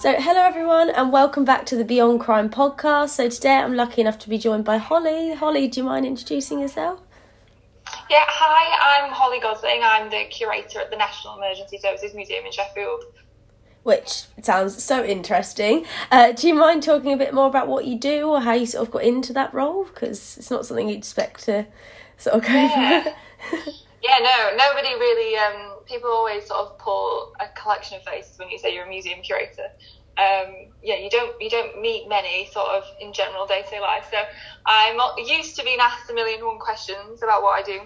So, hello everyone, and welcome back to the Beyond Crime podcast. So, today I'm lucky enough to be joined by Holly. Holly, do you mind introducing yourself? Yeah, hi, I'm Holly Gosling. I'm the curator at the National Emergency Services Museum in Sheffield. Which sounds so interesting. Uh, do you mind talking a bit more about what you do or how you sort of got into that role? Because it's not something you'd expect to sort of go Yeah. for. Yeah, no, nobody really. Um, people always sort of pull a collection of faces when you say you're a museum curator. Um, yeah, you don't you don't meet many sort of in general day to day life. So I'm used to being asked a million and one questions about what I do.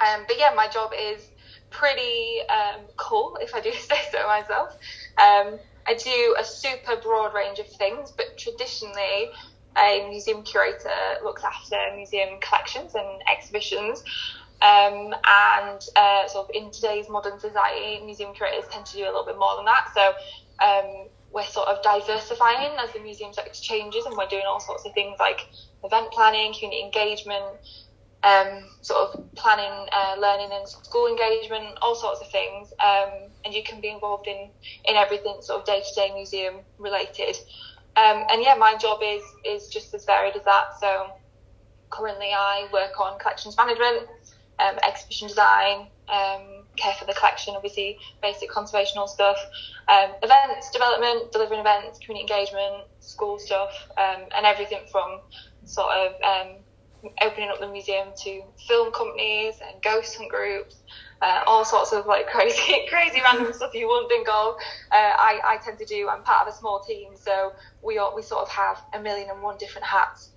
Um, but yeah, my job is pretty um, cool, if I do say so myself. Um, I do a super broad range of things, but traditionally, a museum curator looks after museum collections and exhibitions. Um, and uh, sort of in today's modern society, museum curators tend to do a little bit more than that. So um, we're sort of diversifying as the museum sector changes, and we're doing all sorts of things like event planning, community engagement, um, sort of planning, uh, learning and school engagement, all sorts of things. Um, and you can be involved in, in everything sort of day to day museum related. Um, and yeah, my job is, is just as varied as that. So currently I work on collections management, um, exhibition design, um, care for the collection, obviously basic conservational stuff, um, events development, delivering events, community engagement, school stuff, um, and everything from sort of um, opening up the museum to film companies and ghost hunt groups, uh, all sorts of like crazy, crazy random stuff you wouldn't think of. Uh, I, I tend to do. I'm part of a small team, so we all, we sort of have a million and one different hats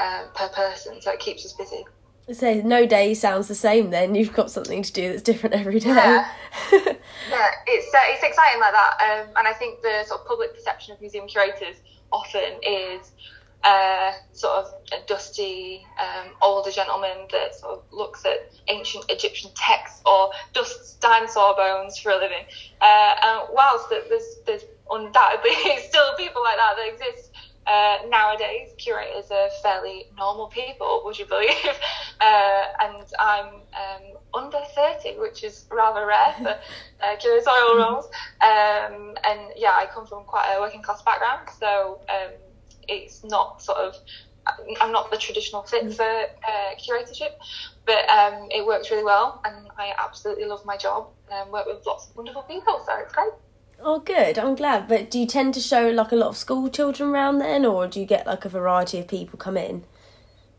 uh, per person, so it keeps us busy. So, no day sounds the same then. You've got something to do that's different every day. Yeah. Yeah, it's uh, it's exciting like that, um, and I think the sort of public perception of museum curators often is uh, sort of a dusty um, older gentleman that sort of looks at ancient Egyptian texts or dusts dinosaur bones for a living. Uh, and whilst that there's there's undoubtedly still people like that that exist. Uh, nowadays, curators are fairly normal people, would you believe? Uh, and I'm um, under 30, which is rather rare for uh, curatorial roles. Um, and yeah, I come from quite a working class background, so um, it's not sort of, I'm not the traditional fit for uh, curatorship, but um, it works really well, and I absolutely love my job and work with lots of wonderful people, so it's great. Oh, good. I'm glad. But do you tend to show like a lot of school children around then, or do you get like a variety of people come in?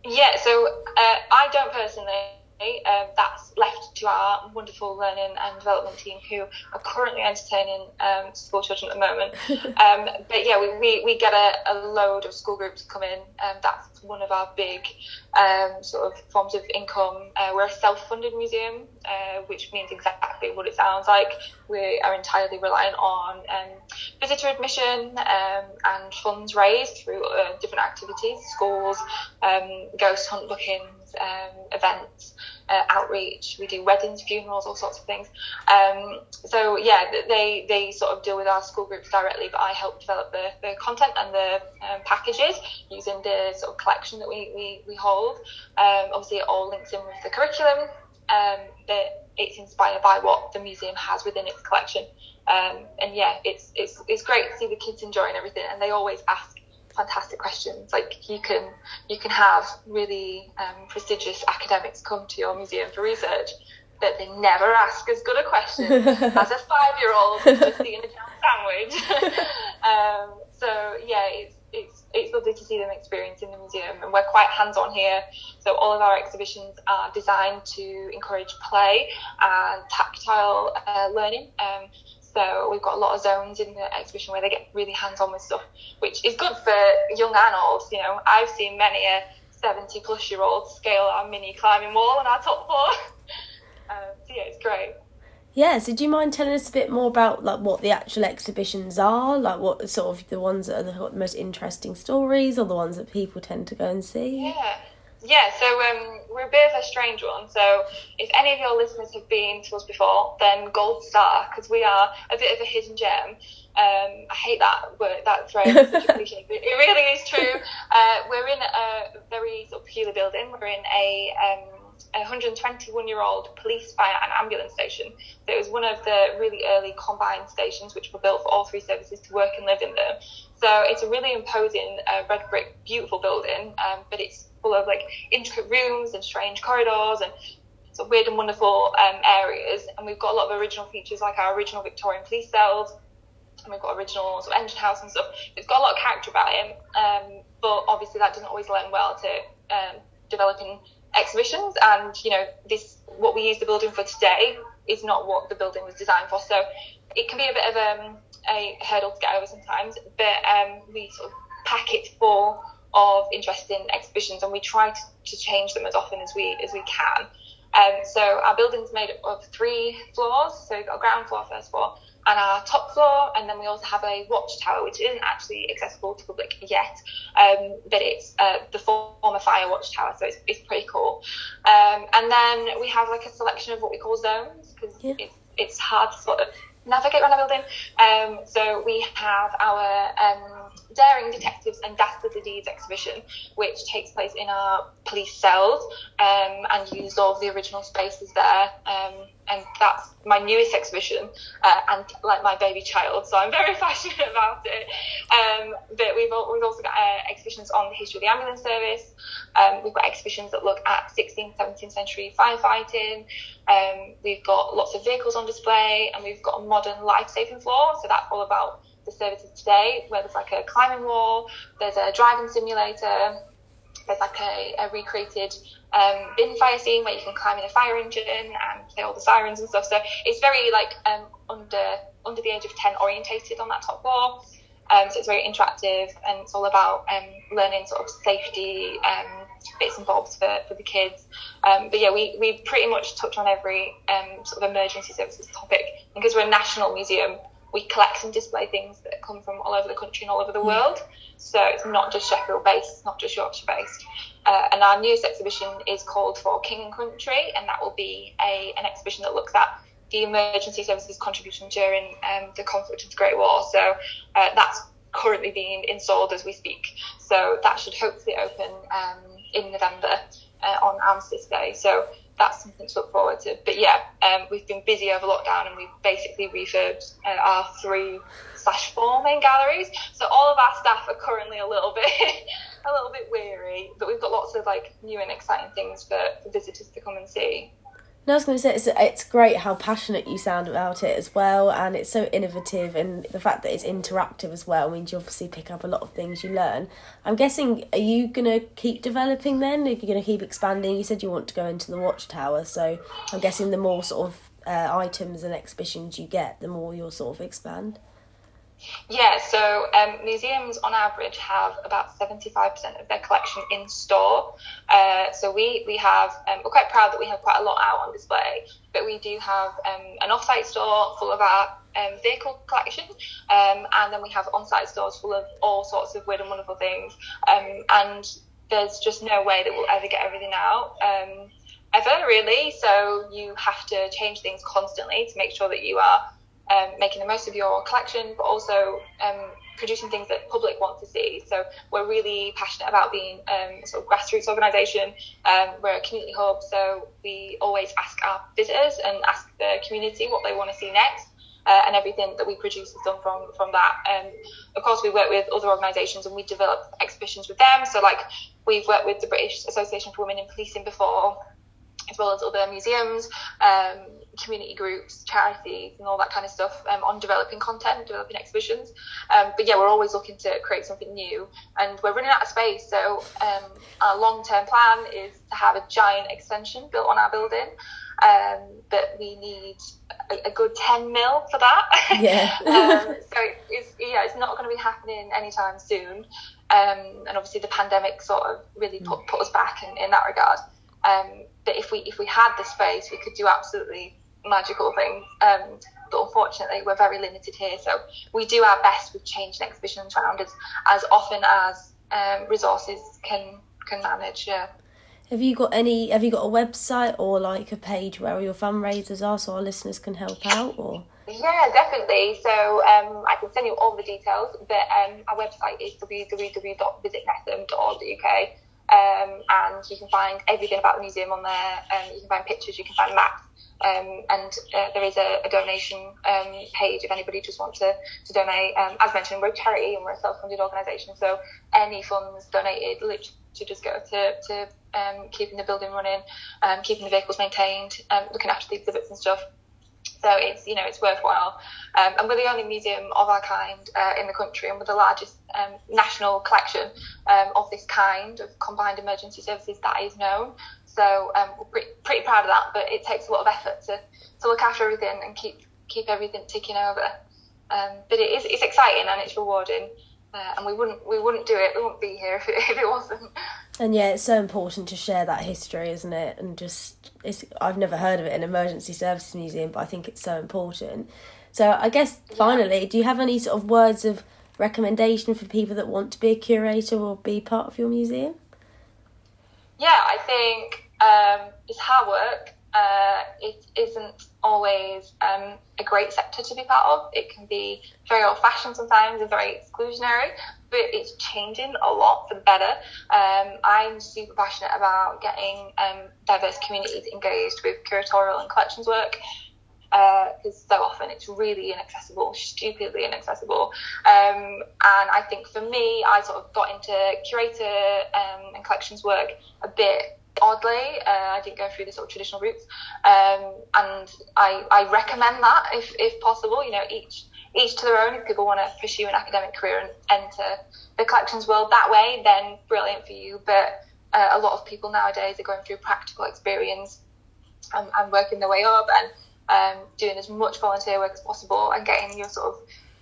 Yeah, so uh, I don't personally. Um, that's left to our wonderful learning and development team who are currently entertaining um, school children at the moment. um, but yeah, we, we, we get a, a load of school groups come in. Um, that's one of our big um, sort of forms of income. Uh, we're a self-funded museum, uh, which means exactly what it sounds like. We are entirely reliant on um, visitor admission um, and funds raised through uh, different activities, schools, um, ghost hunt bookings, um, events, uh, outreach. We do weddings, funerals, all sorts of things. Um, so yeah, they they sort of deal with our school groups directly, but I help develop the, the content and the um, packages using the sort of collection that we we, we hold. Um, obviously, it all links in with the curriculum. Um, but it's inspired by what the museum has within its collection. Um, and yeah, it's it's it's great to see the kids enjoying everything, and they always ask fantastic questions. Like you can you can have really um, prestigious academics come to your museum for research, but they never ask as good a question as a five year old just eating a jam sandwich. um, so yeah, it's it's it's lovely to see them experiencing the museum, and we're quite hands on here. So all of our exhibitions are designed to encourage play and tactile uh, learning. Um, so we've got a lot of zones in the exhibition where they get really hands-on with stuff, which is good for young and old. You know, I've seen many a 70 plus year old scale our mini climbing wall on our top floor. um, so yeah, it's great. Yeah, so do you mind telling us a bit more about like what the actual exhibitions are, like what sort of the ones that are the most interesting stories, or the ones that people tend to go and see? Yeah. Yeah, so um, we're a bit of a strange one. So if any of your listeners have been to us before, then gold star because we are a bit of a hidden gem. Um, I hate that word, that phrase, it really is true. Uh, we're in a very sort of peculiar building. We're in a um, 121 year old police, fire, and ambulance station. So it was one of the really early combined stations which were built for all three services to work and live in them. So it's a really imposing uh, red brick, beautiful building, um, but it's full of like intricate rooms and strange corridors and sort of weird and wonderful um, areas. And we've got a lot of original features like our original Victorian police cells, and we've got original sort of engine house and stuff. It's got a lot of character about it, um, but obviously that doesn't always lend well to um, developing exhibitions. And you know, this what we use the building for today is not what the building was designed for. So it can be a bit of um, a hurdle to get over sometimes, but um, we sort of pack it full of interesting exhibitions, and we try to, to change them as often as we as we can. Um, so our building's made up of three floors. So we've got a ground floor, first floor, and our top floor, and then we also have a watchtower, which isn't actually accessible to public yet, um, but it's uh, the former fire watchtower, so it's, it's pretty cool. Um, and then we have like a selection of what we call zones because yeah. it's, it's hard to sort of navigate around the building. Um, so we have our um, Daring Detectives and Dastardly Deeds exhibition, which takes place in our police cells um, and uses all of the original spaces there. Um, and that's my newest exhibition uh, and like my baby child, so I'm very passionate about it. Um, but we've, we've also got uh, exhibitions on the history of the ambulance service. Um, we've got exhibitions that look at 16th, 17th century firefighting. Um, we've got lots of vehicles on display, and we've got a modern life-saving floor. So that's all about the services today, where there's like a climbing wall, there's a driving simulator, there's like a, a recreated um, bin fire scene where you can climb in a fire engine and play all the sirens and stuff. So it's very like um, under under the age of ten orientated on that top floor. Um, so it's very interactive and it's all about um, learning sort of safety um, bits and bobs for, for the kids. Um, but yeah, we, we pretty much touch on every um, sort of emergency services topic. because we're a national museum, we collect and display things that come from all over the country and all over the mm. world. So it's not just Sheffield based, it's not just Yorkshire based. Uh, and our newest exhibition is called For King and Country, and that will be a, an exhibition that looks at the emergency services contribution during um, the conflict of the Great War. So uh, that's currently being installed as we speak. So that should hopefully open um, in November uh, on Armistice Day. So that's something to look forward to. But yeah, um, we've been busy over lockdown and we've basically refurbed uh, our three slash four main galleries. So all of our staff are currently a little bit a little bit weary, but we've got lots of like new and exciting things for, for visitors to come and see. No, I was going to say it's it's great how passionate you sound about it as well, and it's so innovative, and the fact that it's interactive as well means you obviously pick up a lot of things you learn. I'm guessing, are you going to keep developing then? Are you going to keep expanding? You said you want to go into the watchtower, so I'm guessing the more sort of uh, items and exhibitions you get, the more you'll sort of expand. Yeah, so um, museums on average have about 75% of their collection in store. Uh, so we, we have, um, we're quite proud that we have quite a lot out on display, but we do have um, an off-site store full of our um, vehicle collection, um, and then we have on-site stores full of all sorts of weird and wonderful things. Um, and there's just no way that we'll ever get everything out ever really. So you have to change things constantly to make sure that you are um, making the most of your collection, but also um, producing things that public want to see. So we're really passionate about being um, a sort of grassroots organisation. Um, we're a community hub, so we always ask our visitors and ask the community what they want to see next. Uh, and everything that we produce is done from from that. Um, of course, we work with other organisations and we develop exhibitions with them. So, like we've worked with the British Association for Women in Policing before, as well as other museums. Um, community groups, charities, and all that kind of stuff um, on developing content, developing exhibitions. Um, but yeah, we're always looking to create something new, and we're running out of space. So um, our long-term plan is to have a giant extension built on our building. Um, but we need a, a, good 10 mil for that. Yeah. um, so it's, yeah, it's not going to be happening anytime soon. Um, and obviously the pandemic sort of really put, put us back in, in that regard. Um, but if we if we had the space, we could do absolutely magical things. Um, but unfortunately, we're very limited here. So we do our best with changing exhibitions around as, as often as um, resources can can manage. Yeah. Have you got any? Have you got a website or like a page where your fundraisers are, so our listeners can help out? Or yeah, definitely. So um, I can send you all the details, but um, our website is www.visitnesm.org.uk. um, and you can find everything about the museum on there. Um, you can find pictures, you can find maps, um, and uh, there is a, a donation um, page if anybody just wants to, to donate. Um, as mentioned, we're a charity and we're a self-funded organisation, so any funds donated literally just go to, to um, keeping the building running, keeping the vehicles maintained, looking after the exhibits and stuff. So it's you know it's worthwhile, um, and we're the only museum of our kind uh, in the country, and we're the largest um, national collection um, of this kind of combined emergency services that is known. So um, we're pretty, pretty proud of that, but it takes a lot of effort to, to look after everything and keep keep everything ticking over. Um, but it is it's exciting and it's rewarding, uh, and we wouldn't we wouldn't do it, we wouldn't be here if it, if it wasn't. And yeah, it's so important to share that history, isn't it? And just it's I've never heard of it, in emergency services museum, but I think it's so important. So I guess finally, do you have any sort of words of recommendation for people that want to be a curator or be part of your museum? Yeah, I think um, it's hard work. Uh, it isn't always um, a great sector to be part of. It can be very old fashioned sometimes and very exclusionary, but it's changing a lot for the better. Um, I'm super passionate about getting um, diverse communities engaged with curatorial and collections work because uh, so often it's really inaccessible, stupidly inaccessible. Um, and I think for me, I sort of got into curator um, and collections work a bit oddly. Uh, I didn't go through the sort of traditional routes, um, and I, I recommend that if, if possible. You know, each each to their own. If people want to pursue an academic career and enter the collections world that way, then brilliant for you. But uh, a lot of people nowadays are going through practical experience and, and working their way up and um, doing as much volunteer work as possible and getting your sort of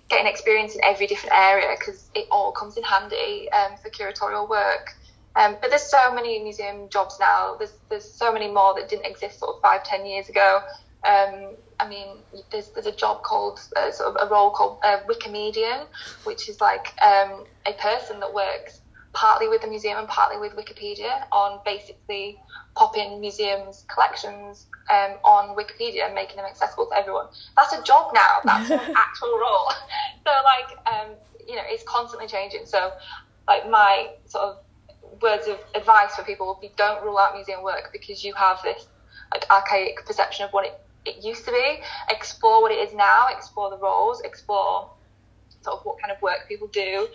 getting experience in every different area because it all comes in handy um, for curatorial work. Um, but there's so many museum jobs now. There's there's so many more that didn't exist sort of five ten years ago. Um, I mean, there's there's a job called uh, sort of a role called uh, Wikimedian, which is like um, a person that works partly with the museum and partly with Wikipedia on basically popping museums' collections um, on Wikipedia and making them accessible to everyone. That's a job now. That's an actual role. So like, um, you know, it's constantly changing. So like my sort of words of advice for people would be don't rule out museum work because you have this like archaic perception of what it, it used to be. Explore what it is now, explore the roles, explore sort of what kind of work people do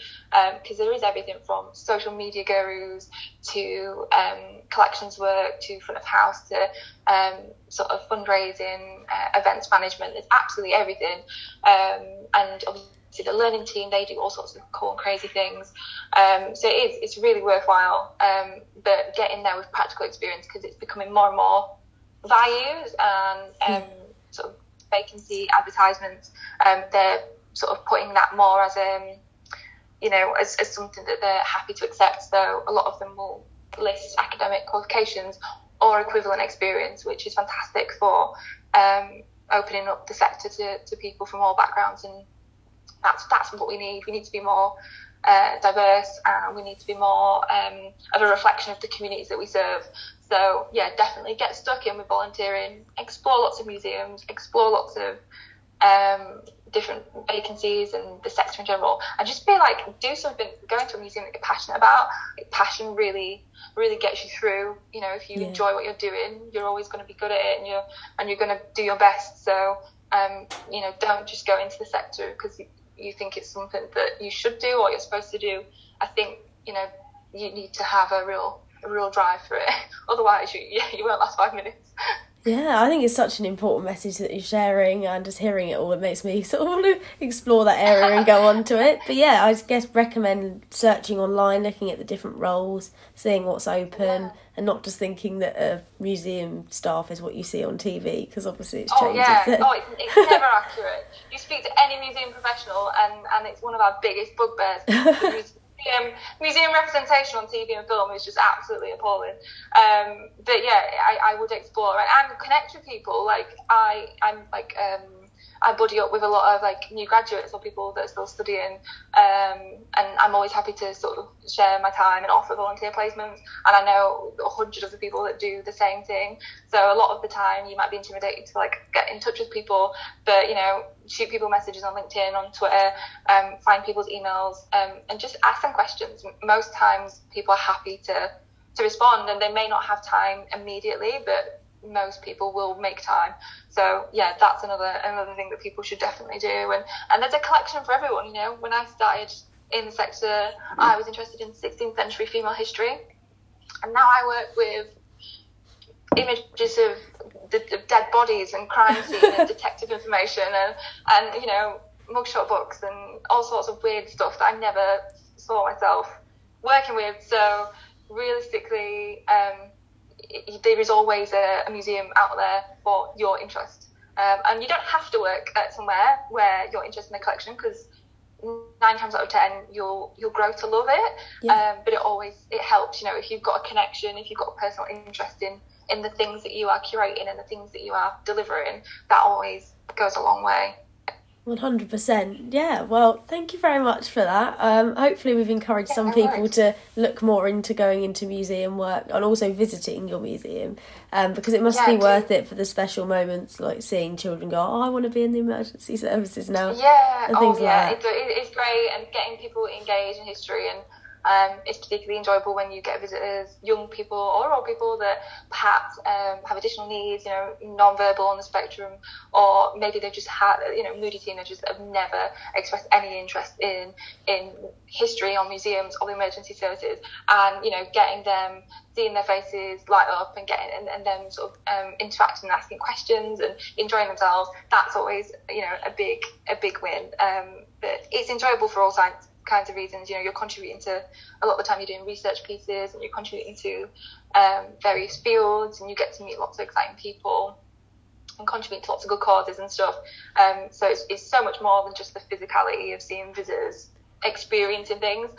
because um, there is everything from social media gurus to um, collections work to front of house to um, sort of fundraising, uh, events management. There's absolutely everything, um, and obviously the learning team they do all sorts of cool and crazy things. Um, so it is it's really worthwhile, um, but get in there with practical experience because it's becoming more and more valued and um, sort of vacancy advertisements. Um, they're sort of putting that more as um, you know as, as something that they're happy to accept. So a lot of them will list academic qualifications or equivalent experience, which is fantastic for um, opening up the sector to, to people from all backgrounds and that's that's what we need. We need to be more uh, diverse and we need to be more um, of a reflection of the communities that we serve. So yeah, definitely get stuck in with volunteering, explore lots of museums, explore lots of um, different vacancies and the sector in general, and just be like, do something, go into a museum that you're passionate about. Like, passion really, really gets you through. You know, if you yeah. enjoy what you're doing, you're always going to be good at it, and you're and you're going to do your best. So, um, you know, don't just go into the sector because you think it's something that you should do or you're supposed to do, I think you know you need to have a real a real drive for it. Otherwise, you you won't last five minutes. Yeah, I think it's such an important message that you're sharing, and just hearing it all, it makes me sort of want to explore that area and go on to it. But yeah, I guess recommend searching online, looking at the different roles, seeing what's open, yeah. and not just thinking that a museum staff is what you see on TV, because obviously it's changed. Oh yeah, oh, it? oh it's, it's never accurate. You speak to any museum professional, and and it's one of our biggest bugbears museum, museum representation on TV and film is just absolutely appalling. Um, but yeah, I, I would explore and connect with people. Like I, I'm like um, I buddy up with a lot of like new graduates or people that are still studying, um, and I'm always happy to sort of share my time and offer volunteer placements. And I know a hundred other people that do the same thing. So a lot of the time, you might be intimidated to like get in touch with people, but you know, shoot people messages on LinkedIn, on Twitter, um, find people's emails, um, and just ask them questions. Most times, people are happy to to respond, and they may not have time immediately, but most people will make time. So yeah, that's another another thing that people should definitely do. And and there's a collection for everyone. You know, when I started in the sector, I was interested in 16th century female history, and now I work with images of the, dead bodies and crime scene and detective information and and you know mugshot books and all sorts of weird stuff that I never saw myself working with. So realistically, um, there is always a, a, museum out there for your interest. Um, and you don't have to work at somewhere where you're interested in a collection because nine times out of ten you'll you'll grow to love it. Yeah. Um, but it always it helps, you know, if you've got a connection, if you've got a personal interest in in the things that you are curating and the things that you are delivering, that always goes a long way. One hundred percent. Yeah. Well, thank you very much for that. Um, hopefully, we've encouraged yeah, some people to look more into going into museum work and also visiting your museum, um, because it must yeah, be worth it for the special moments like seeing children go, "Oh, I want to be in the emergency services now." Yeah. oh, yeah. Like it's great, and getting people engaged in history and um, it's particularly enjoyable when you get visitors, young people or old people that perhaps um, have additional needs, you know, non-verbal on the spectrum, or maybe they've just had, you know, moody teenagers that have never expressed any interest in in history or museums or the emergency services, and you know, getting them, seeing their faces light up and getting and, and them sort of um, interacting and asking questions and enjoying themselves. That's always, you know, a big a big win. Um, but it's enjoyable for all science kinds of reasons. You know, you're contributing to a lot of the time you're doing research pieces and you're contributing to um, various fields and you get to meet lots of exciting people and contribute to lots of good causes and stuff. Um, so it's, it's, so much more than just the physicality of seeing visitors experiencing things.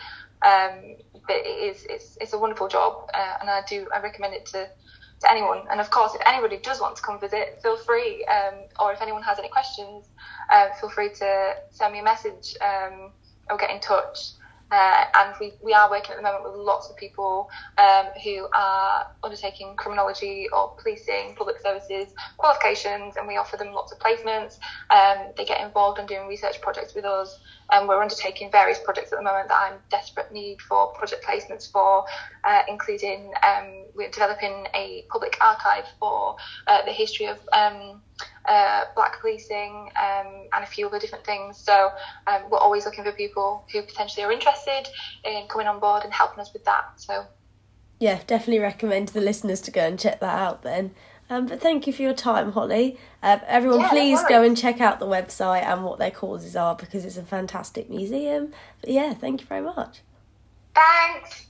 Um, but it is it's, it's a wonderful job uh, and I do I recommend it to to anyone. And of course, if anybody does want to come visit, feel free. Um, or if anyone has any questions, uh, feel free to send me a message. Or get in touch. Uh, and we, we are working at the moment with lots of people um, who are undertaking criminology or policing, public services qualifications, and we offer them lots of placements. Um, they get involved in doing research projects with us, and we're undertaking various projects at the moment that I'm desperate need for project placements for, uh, including um, we're developing a public archive for uh, the history of um, uh, black policing, um, and a few other different things. So um, we're always looking for people who potentially are interested in coming on board and helping us with that. So yeah, definitely recommend the listeners to go and check that out then. Um, but thank you for your time, Holly. Uh, everyone, yeah, please go and check out the website and what their causes are because it's a fantastic museum. But yeah, thank you very much. Thanks.